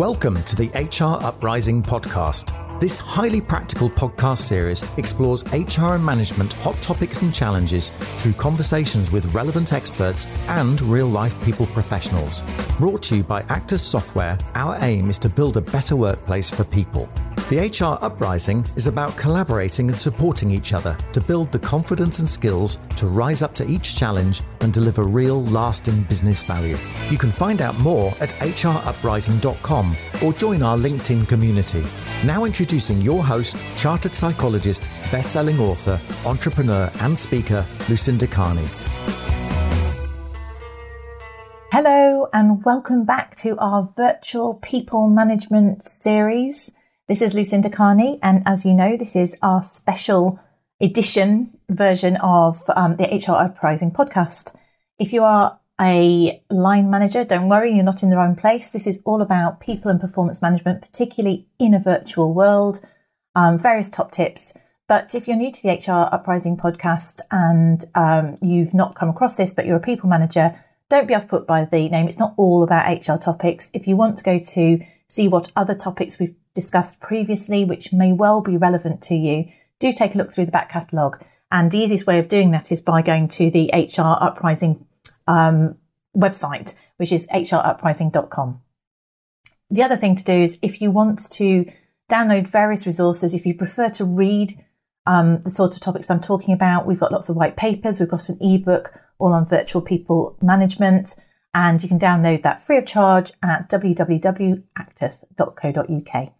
Welcome to the HR Uprising podcast. This highly practical podcast series explores HR and management hot topics and challenges through conversations with relevant experts and real life people professionals. Brought to you by Actus Software, our aim is to build a better workplace for people. The HR Uprising is about collaborating and supporting each other to build the confidence and skills to rise up to each challenge and deliver real, lasting business value. You can find out more at hruprising.com or join our LinkedIn community. Now introducing your host, chartered psychologist, best-selling author, entrepreneur and speaker, Lucinda Carney. Hello and welcome back to our virtual people management series. This is Lucinda Carney, and as you know, this is our special edition version of um, the HR Uprising podcast. If you are a line manager, don't worry, you're not in the wrong place. This is all about people and performance management, particularly in a virtual world, um, various top tips. But if you're new to the HR Uprising podcast and um, you've not come across this, but you're a people manager, don't be off put by the name. It's not all about HR topics. If you want to go to see what other topics we've discussed previously, which may well be relevant to you, do take a look through the back catalogue. And the easiest way of doing that is by going to the HR Uprising um, website, which is hruprising.com. The other thing to do is if you want to download various resources, if you prefer to read um, the sort of topics I'm talking about, we've got lots of white papers, we've got an ebook all on virtual people management and you can download that free of charge at www.actus.co.uk.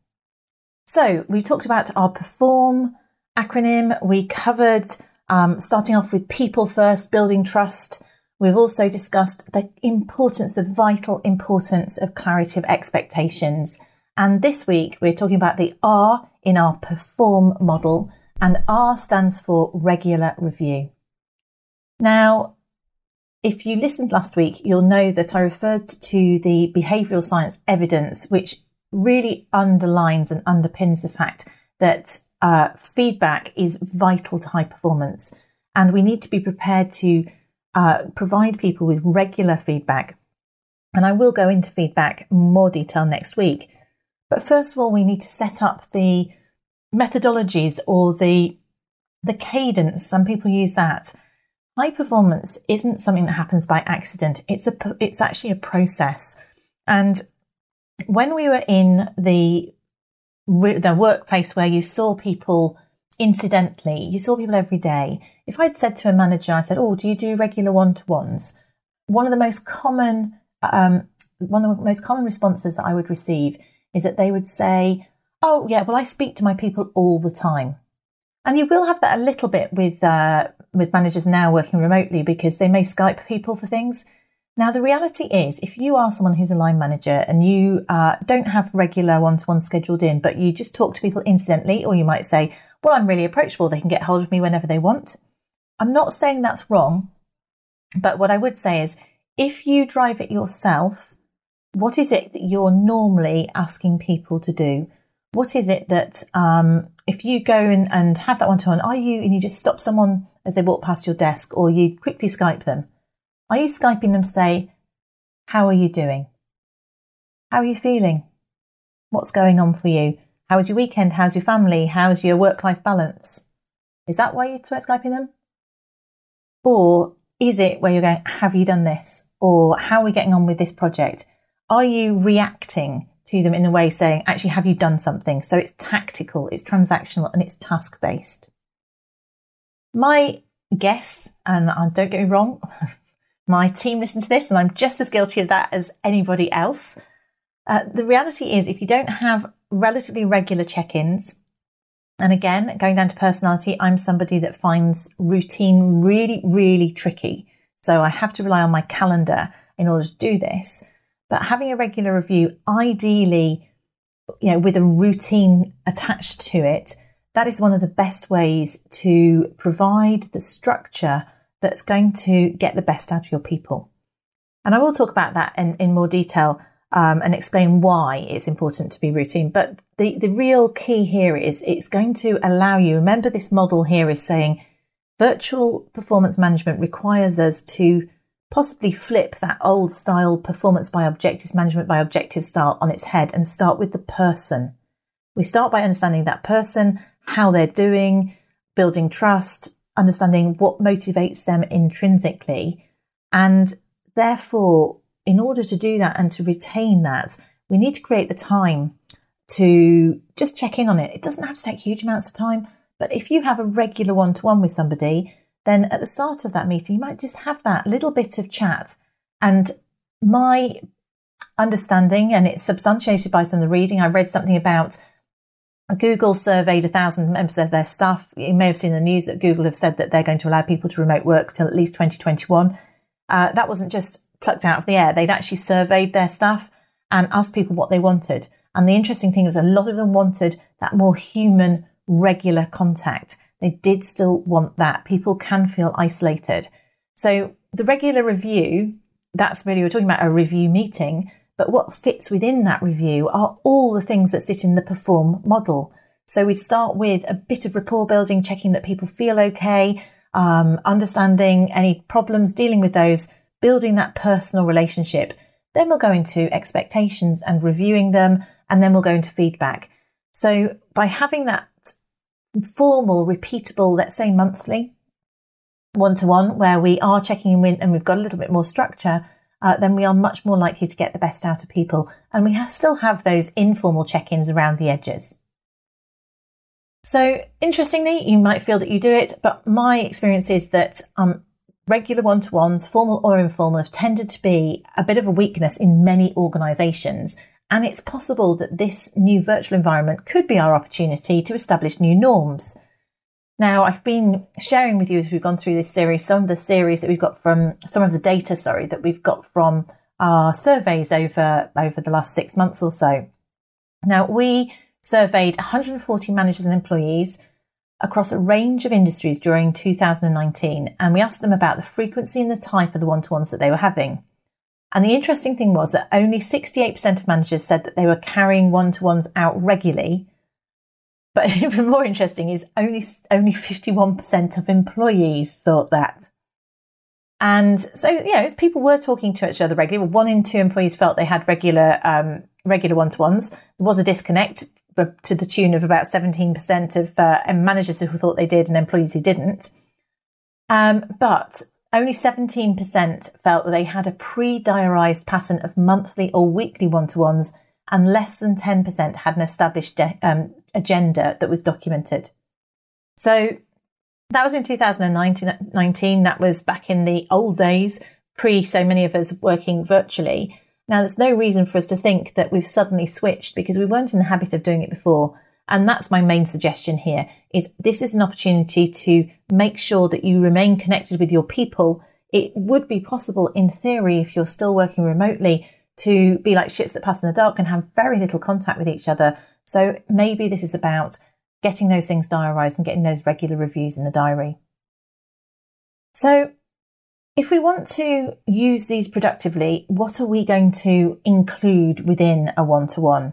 So we talked about our perform acronym. We covered um, starting off with people first, building trust. We've also discussed the importance, the vital importance of clarity of expectations. And this week we're talking about the R in our perform model, and R stands for regular review. Now, if you listened last week, you'll know that I referred to the behavioural science evidence, which really underlines and underpins the fact that uh, feedback is vital to high performance. And we need to be prepared to uh, provide people with regular feedback. And I will go into feedback more detail next week. But first of all, we need to set up the methodologies or the the cadence. Some people use that high performance isn't something that happens by accident. It's a it's actually a process. And when we were in the the workplace where you saw people incidentally, you saw people every day. If I'd said to a manager, I said, "Oh, do you do regular one to ones?" One of the most common um, one of the most common responses that I would receive is that they would say, "Oh, yeah, well, I speak to my people all the time." And you will have that a little bit with uh, with managers now working remotely because they may Skype people for things. Now, the reality is, if you are someone who's a line manager and you uh, don't have regular one to one scheduled in, but you just talk to people incidentally, or you might say, Well, I'm really approachable, they can get hold of me whenever they want. I'm not saying that's wrong, but what I would say is, if you drive it yourself, what is it that you're normally asking people to do? What is it that, um, if you go and, and have that one to one, are you, and you just stop someone as they walk past your desk, or you quickly Skype them, are you Skyping them say, How are you doing? How are you feeling? What's going on for you? How was your weekend? How's your family? How's your work life balance? Is that why you're Skyping them? Or is it where you're going, Have you done this? Or how are we getting on with this project? Are you reacting to them in a way saying, Actually, have you done something? So it's tactical, it's transactional, and it's task based. My guess, and don't get me wrong, my team listen to this, and I'm just as guilty of that as anybody else. Uh, the reality is, if you don't have relatively regular check ins, and again, going down to personality, I'm somebody that finds routine really, really tricky. So I have to rely on my calendar in order to do this. But having a regular review, ideally, you know, with a routine attached to it, that is one of the best ways to provide the structure that's going to get the best out of your people. And I will talk about that in, in more detail um, and explain why it's important to be routine. But the, the real key here is it's going to allow you, remember, this model here is saying virtual performance management requires us to possibly flip that old style performance by objectives, management by objective style on its head and start with the person. We start by understanding that person, how they're doing, building trust, understanding what motivates them intrinsically. And therefore, in order to do that and to retain that, we need to create the time to just check in on it. It doesn't have to take huge amounts of time, but if you have a regular one to one with somebody, then at the start of that meeting, you might just have that little bit of chat. And my understanding, and it's substantiated by some of the reading, I read something about Google surveyed a thousand members of their staff. You may have seen the news that Google have said that they're going to allow people to remote work till at least 2021. Uh, that wasn't just plucked out of the air. They'd actually surveyed their staff and asked people what they wanted. And the interesting thing was a lot of them wanted that more human, regular contact. They did still want that. People can feel isolated. So the regular review, that's really, we're talking about a review meeting, but what fits within that review are all the things that sit in the perform model. So we start with a bit of rapport building, checking that people feel okay, um, understanding any problems, dealing with those, building that personal relationship. Then we'll go into expectations and reviewing them, and then we'll go into feedback. So by having that formal, repeatable, let's say monthly, one to one, where we are checking in and we've got a little bit more structure, uh, then we are much more likely to get the best out of people. And we have, still have those informal check ins around the edges. So, interestingly, you might feel that you do it, but my experience is that um, regular one to ones, formal or informal, have tended to be a bit of a weakness in many organisations. And it's possible that this new virtual environment could be our opportunity to establish new norms. Now, I've been sharing with you as we've gone through this series some of the series that we've got from some of the data, sorry, that we've got from our surveys over over the last six months or so. Now, we surveyed 140 managers and employees across a range of industries during 2019, and we asked them about the frequency and the type of the one-to-ones that they were having. And the interesting thing was that only 68% of managers said that they were carrying one-to-ones out regularly, but even more interesting is only only 51% of employees thought that. And so, you know, people were talking to each other regularly. One in two employees felt they had regular um, regular one to ones. There was a disconnect to the tune of about 17% of uh, managers who thought they did and employees who didn't. Um, but only 17% felt that they had a pre diarised pattern of monthly or weekly one to ones, and less than 10% had an established de- um, agenda that was documented. So that was in 2019. That was back in the old days, pre so many of us working virtually. Now, there's no reason for us to think that we've suddenly switched because we weren't in the habit of doing it before. And that's my main suggestion here is this is an opportunity to make sure that you remain connected with your people. It would be possible in theory if you're still working remotely to be like ships that pass in the dark and have very little contact with each other. So maybe this is about getting those things diarised and getting those regular reviews in the diary. So if we want to use these productively, what are we going to include within a one to one?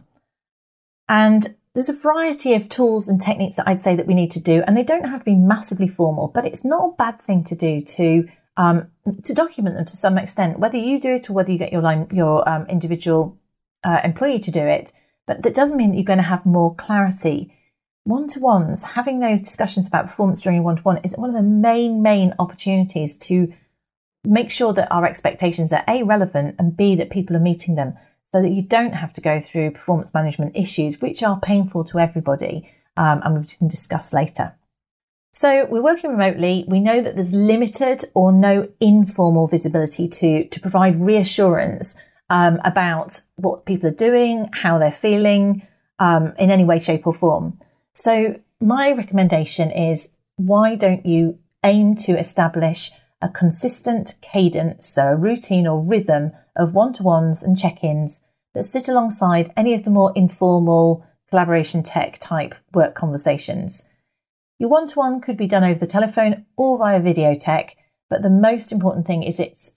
And there's a variety of tools and techniques that I'd say that we need to do, and they don't have to be massively formal, but it's not a bad thing to do to um, to document them to some extent, whether you do it or whether you get your line, your um, individual uh, employee to do it. But that doesn't mean that you're going to have more clarity. One to ones, having those discussions about performance during one to one is one of the main, main opportunities to make sure that our expectations are A, relevant, and B, that people are meeting them so that you don't have to go through performance management issues, which are painful to everybody. Um, and we can discuss later. So we're working remotely. We know that there's limited or no informal visibility to, to provide reassurance um, about what people are doing, how they're feeling um, in any way, shape, or form. So my recommendation is why don't you aim to establish a consistent cadence, so a routine or rhythm of one to ones and check ins that sit alongside any of the more informal collaboration tech type work conversations. Your one to one could be done over the telephone or via video tech, but the most important thing is it's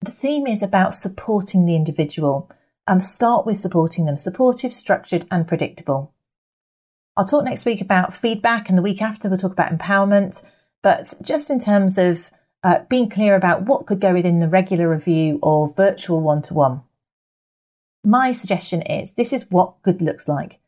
the theme is about supporting the individual. Um, start with supporting them, supportive, structured, and predictable. I'll talk next week about feedback, and the week after, we'll talk about empowerment. But just in terms of uh, being clear about what could go within the regular review or virtual one to one. My suggestion is this is what good looks like.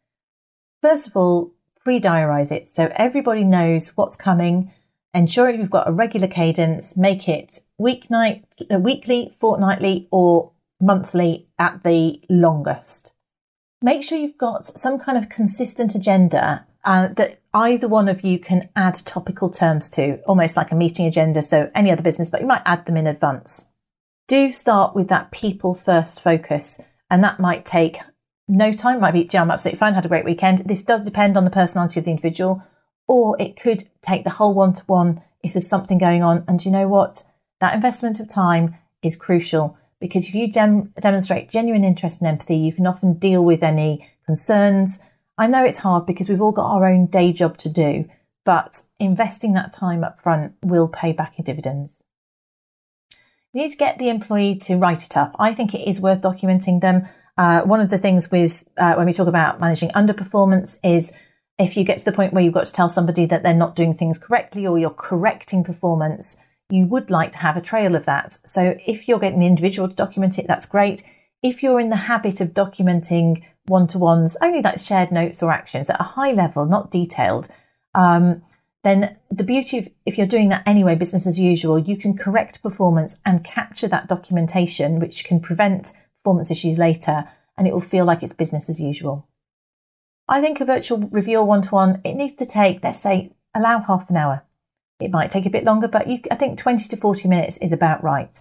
First of all, pre diarise it so everybody knows what's coming. Ensure you've got a regular cadence, make it weeknight, uh, weekly, fortnightly, or monthly at the longest. Make sure you've got some kind of consistent agenda uh, that either one of you can add topical terms to, almost like a meeting agenda. So any other business, but you might add them in advance. Do start with that people first focus, and that might take no time. Might be, I'm absolutely fine, had a great weekend. This does depend on the personality of the individual, or it could take the whole one to one if there's something going on. And you know what? That investment of time is crucial because if you dem- demonstrate genuine interest and empathy, you can often deal with any concerns I know it's hard because we've all got our own day job to do, but investing that time up front will pay back in dividends. You need to get the employee to write it up. I think it is worth documenting them. Uh, one of the things with uh, when we talk about managing underperformance is if you get to the point where you've got to tell somebody that they're not doing things correctly or you're correcting performance, you would like to have a trail of that. So if you're getting an individual to document it, that's great. If you're in the habit of documenting one to ones, only like shared notes or actions at a high level, not detailed, um, then the beauty of if you're doing that anyway, business as usual, you can correct performance and capture that documentation, which can prevent performance issues later, and it will feel like it's business as usual. I think a virtual review or one to one, it needs to take, let's say, allow half an hour. It might take a bit longer, but you, I think 20 to 40 minutes is about right.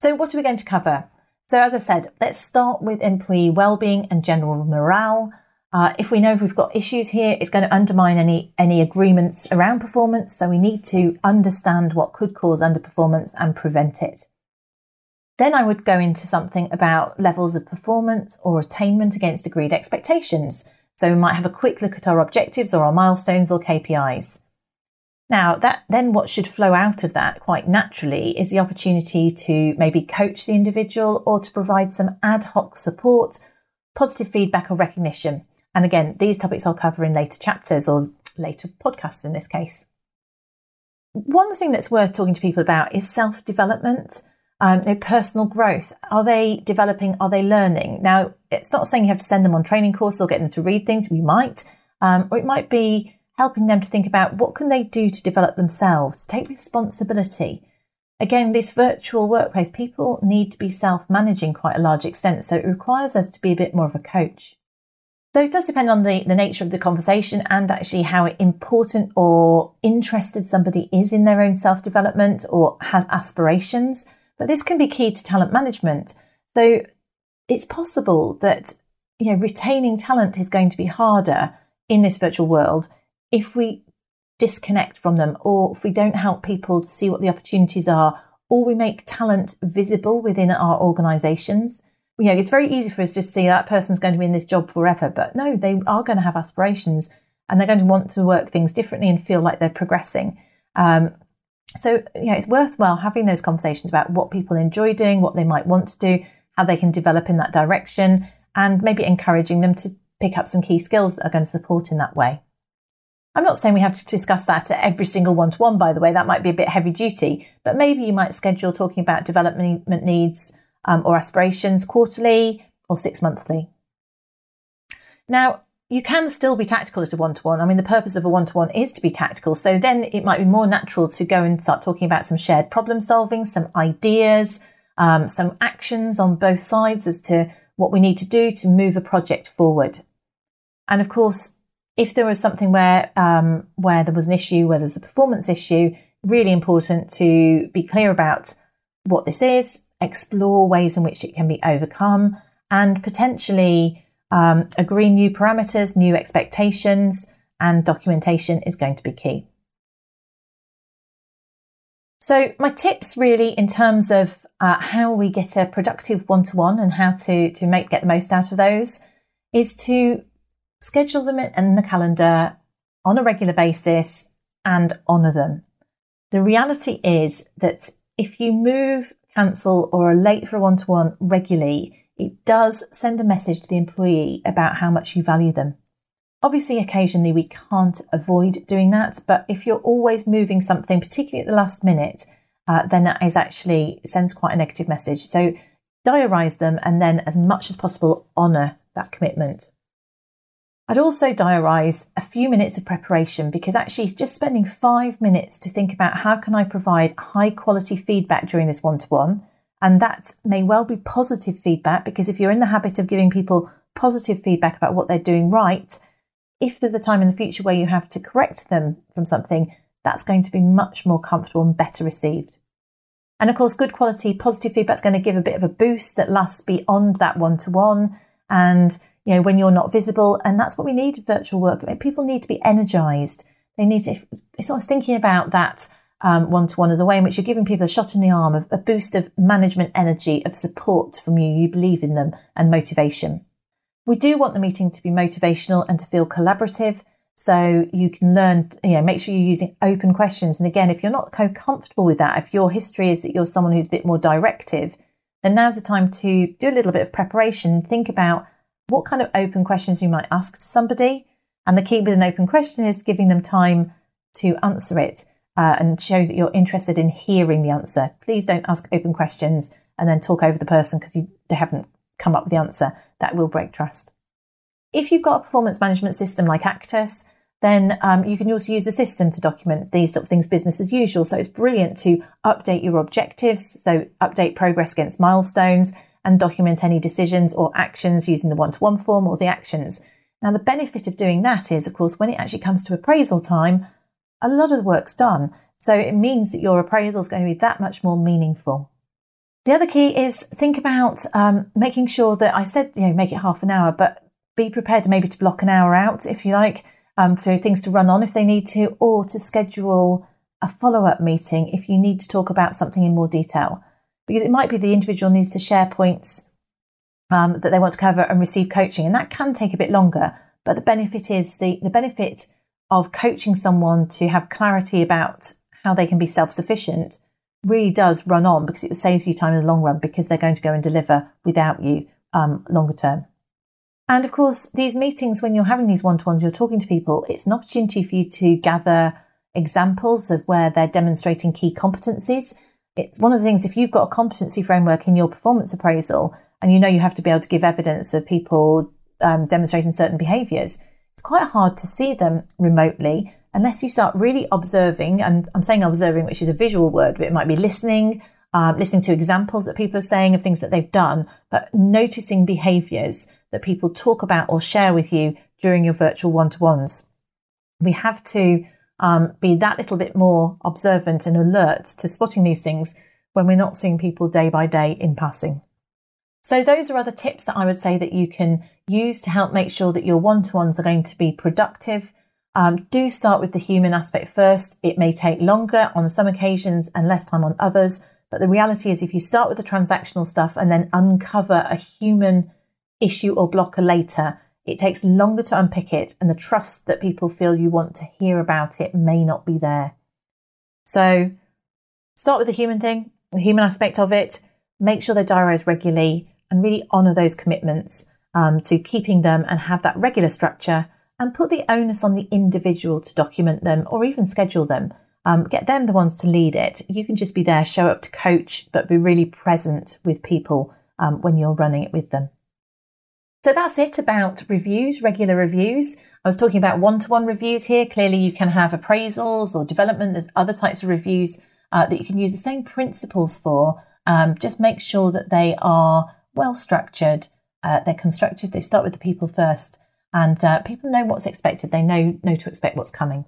So, what are we going to cover? So, as I've said, let's start with employee well-being and general morale. Uh, if we know we've got issues here, it's going to undermine any any agreements around performance. So we need to understand what could cause underperformance and prevent it. Then I would go into something about levels of performance or attainment against agreed expectations. So we might have a quick look at our objectives or our milestones or KPIs. Now, that then what should flow out of that quite naturally is the opportunity to maybe coach the individual or to provide some ad hoc support, positive feedback or recognition. And again, these topics I'll cover in later chapters or later podcasts in this case. One thing that's worth talking to people about is self development, um, you know, personal growth. Are they developing? Are they learning? Now, it's not saying you have to send them on training course or get them to read things. We might, um, or it might be helping them to think about what can they do to develop themselves, to take responsibility. Again, this virtual workplace, people need to be self-managing quite a large extent, so it requires us to be a bit more of a coach. So it does depend on the, the nature of the conversation and actually how important or interested somebody is in their own self-development or has aspirations. But this can be key to talent management. So it's possible that you know retaining talent is going to be harder in this virtual world if we disconnect from them or if we don't help people to see what the opportunities are or we make talent visible within our organizations you know it's very easy for us to see that person's going to be in this job forever but no they are going to have aspirations and they're going to want to work things differently and feel like they're progressing um, so yeah it's worthwhile having those conversations about what people enjoy doing what they might want to do how they can develop in that direction and maybe encouraging them to pick up some key skills that are going to support in that way I'm not saying we have to discuss that at every single one to one, by the way, that might be a bit heavy duty, but maybe you might schedule talking about development needs um, or aspirations quarterly or six monthly. Now, you can still be tactical at a one to one. I mean, the purpose of a one to one is to be tactical. So then it might be more natural to go and start talking about some shared problem solving, some ideas, um, some actions on both sides as to what we need to do to move a project forward. And of course, if there was something where um, where there was an issue, where there's a performance issue, really important to be clear about what this is, explore ways in which it can be overcome, and potentially um, agree new parameters, new expectations, and documentation is going to be key. So, my tips really in terms of uh, how we get a productive one to one and how to, to make get the most out of those is to schedule them in the calendar on a regular basis and honour them. The reality is that if you move, cancel, or are late for a one to one regularly, it does send a message to the employee about how much you value them. Obviously, occasionally we can't avoid doing that, but if you're always moving something, particularly at the last minute, uh, then that is actually sends quite a negative message. So diarise them and then, as much as possible, honour that commitment. I'd also diarise a few minutes of preparation because actually just spending five minutes to think about how can I provide high quality feedback during this one to one. And that may well be positive feedback because if you're in the habit of giving people positive feedback about what they're doing right, if there's a time in the future where you have to correct them from something, that's going to be much more comfortable and better received. And of course, good quality positive feedback is going to give a bit of a boost that lasts beyond that one to one. And, you know, when you're not visible, and that's what we need in virtual work. People need to be energized. They need to, it's always thinking about that one to one as a way in which you're giving people a shot in the arm, of a boost of management energy, of support from you. You believe in them and motivation. We do want the meeting to be motivational and to feel collaborative. So you can learn, you know, make sure you're using open questions. And again, if you're not co comfortable with that, if your history is that you're someone who's a bit more directive, then now's the time to do a little bit of preparation. Think about what kind of open questions you might ask to somebody. And the key with an open question is giving them time to answer it uh, and show that you're interested in hearing the answer. Please don't ask open questions and then talk over the person because they haven't come up with the answer. That will break trust. If you've got a performance management system like Actus, then um, you can also use the system to document these sort of things business as usual. So it's brilliant to update your objectives, so update progress against milestones and document any decisions or actions using the one to one form or the actions. Now, the benefit of doing that is, of course, when it actually comes to appraisal time, a lot of the work's done. So it means that your appraisal is going to be that much more meaningful. The other key is think about um, making sure that I said, you know, make it half an hour, but be prepared maybe to block an hour out if you like um, for things to run on if they need to, or to schedule a follow up meeting if you need to talk about something in more detail. Because it might be the individual needs to share points um, that they want to cover and receive coaching, and that can take a bit longer. But the benefit is the, the benefit of coaching someone to have clarity about how they can be self sufficient really does run on because it saves you time in the long run because they're going to go and deliver without you um, longer term. And of course, these meetings, when you're having these one to ones, you're talking to people, it's an opportunity for you to gather examples of where they're demonstrating key competencies. It's one of the things, if you've got a competency framework in your performance appraisal and you know you have to be able to give evidence of people um, demonstrating certain behaviours, it's quite hard to see them remotely unless you start really observing. And I'm saying observing, which is a visual word, but it might be listening, um, listening to examples that people are saying of things that they've done, but noticing behaviours that people talk about or share with you during your virtual one to ones. We have to um, be that little bit more observant and alert to spotting these things when we're not seeing people day by day in passing. So, those are other tips that I would say that you can use to help make sure that your one to ones are going to be productive. Um, do start with the human aspect first. It may take longer on some occasions and less time on others. But the reality is, if you start with the transactional stuff and then uncover a human issue or blocker later, it takes longer to unpick it, and the trust that people feel you want to hear about it may not be there. So, start with the human thing, the human aspect of it, make sure they're diarised regularly, and really honour those commitments um, to keeping them and have that regular structure, and put the onus on the individual to document them or even schedule them. Um, get them the ones to lead it. You can just be there, show up to coach, but be really present with people um, when you're running it with them. So that's it about reviews, regular reviews. I was talking about one to one reviews here. Clearly, you can have appraisals or development. There's other types of reviews uh, that you can use the same principles for. Um, just make sure that they are well structured, uh, they're constructive, they start with the people first, and uh, people know what's expected. They know, know to expect what's coming.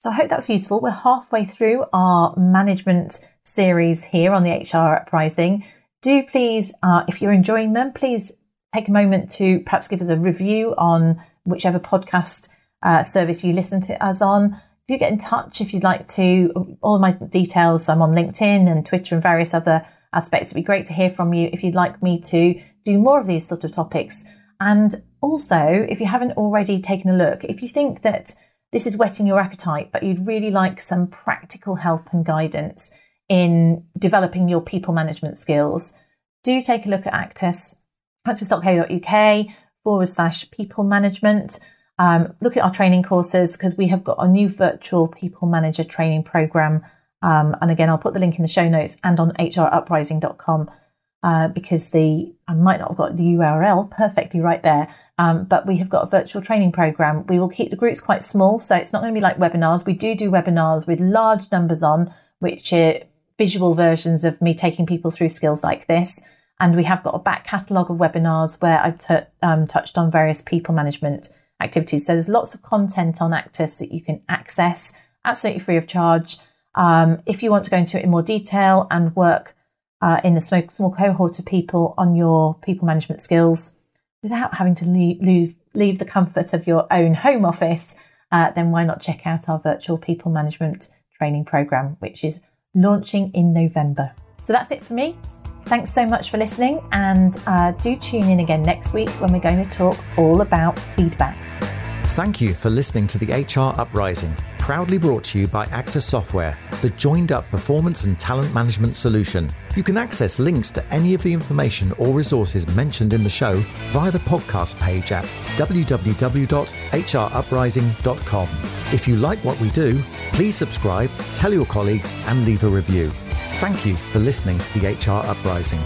So I hope that was useful. We're halfway through our management series here on the HR Uprising. Do please, uh, if you're enjoying them, please take a moment to perhaps give us a review on whichever podcast uh, service you listen to us on. Do get in touch if you'd like to. All my details, I'm on LinkedIn and Twitter and various other aspects. It'd be great to hear from you if you'd like me to do more of these sort of topics. And also, if you haven't already taken a look, if you think that this is whetting your appetite, but you'd really like some practical help and guidance in developing your people management skills, do take a look at Actus actus.co.uk forward slash people management. Um, look at our training courses because we have got a new virtual people manager training program. Um, and again, I'll put the link in the show notes and on hruprising.com uh, because the I might not have got the URL perfectly right there. Um, but we have got a virtual training program. We will keep the groups quite small, so it's not going to be like webinars. We do do webinars with large numbers on, which are visual versions of me taking people through skills like this. And we have got a back catalogue of webinars where I've t- um, touched on various people management activities. So there's lots of content on Actus that you can access absolutely free of charge. Um, if you want to go into it in more detail and work uh, in a small, small cohort of people on your people management skills without having to leave, leave, the comfort of your own home office, uh, then why not check out our virtual people management training program, which is launching in November. So that's it for me. Thanks so much for listening, and uh, do tune in again next week when we're going to talk all about feedback. Thank you for listening to the HR Uprising, proudly brought to you by Actus Software, the joined up performance and talent management solution. You can access links to any of the information or resources mentioned in the show via the podcast page at www.hruprising.com. If you like what we do, please subscribe, tell your colleagues, and leave a review. Thank you for listening to the HR Uprising.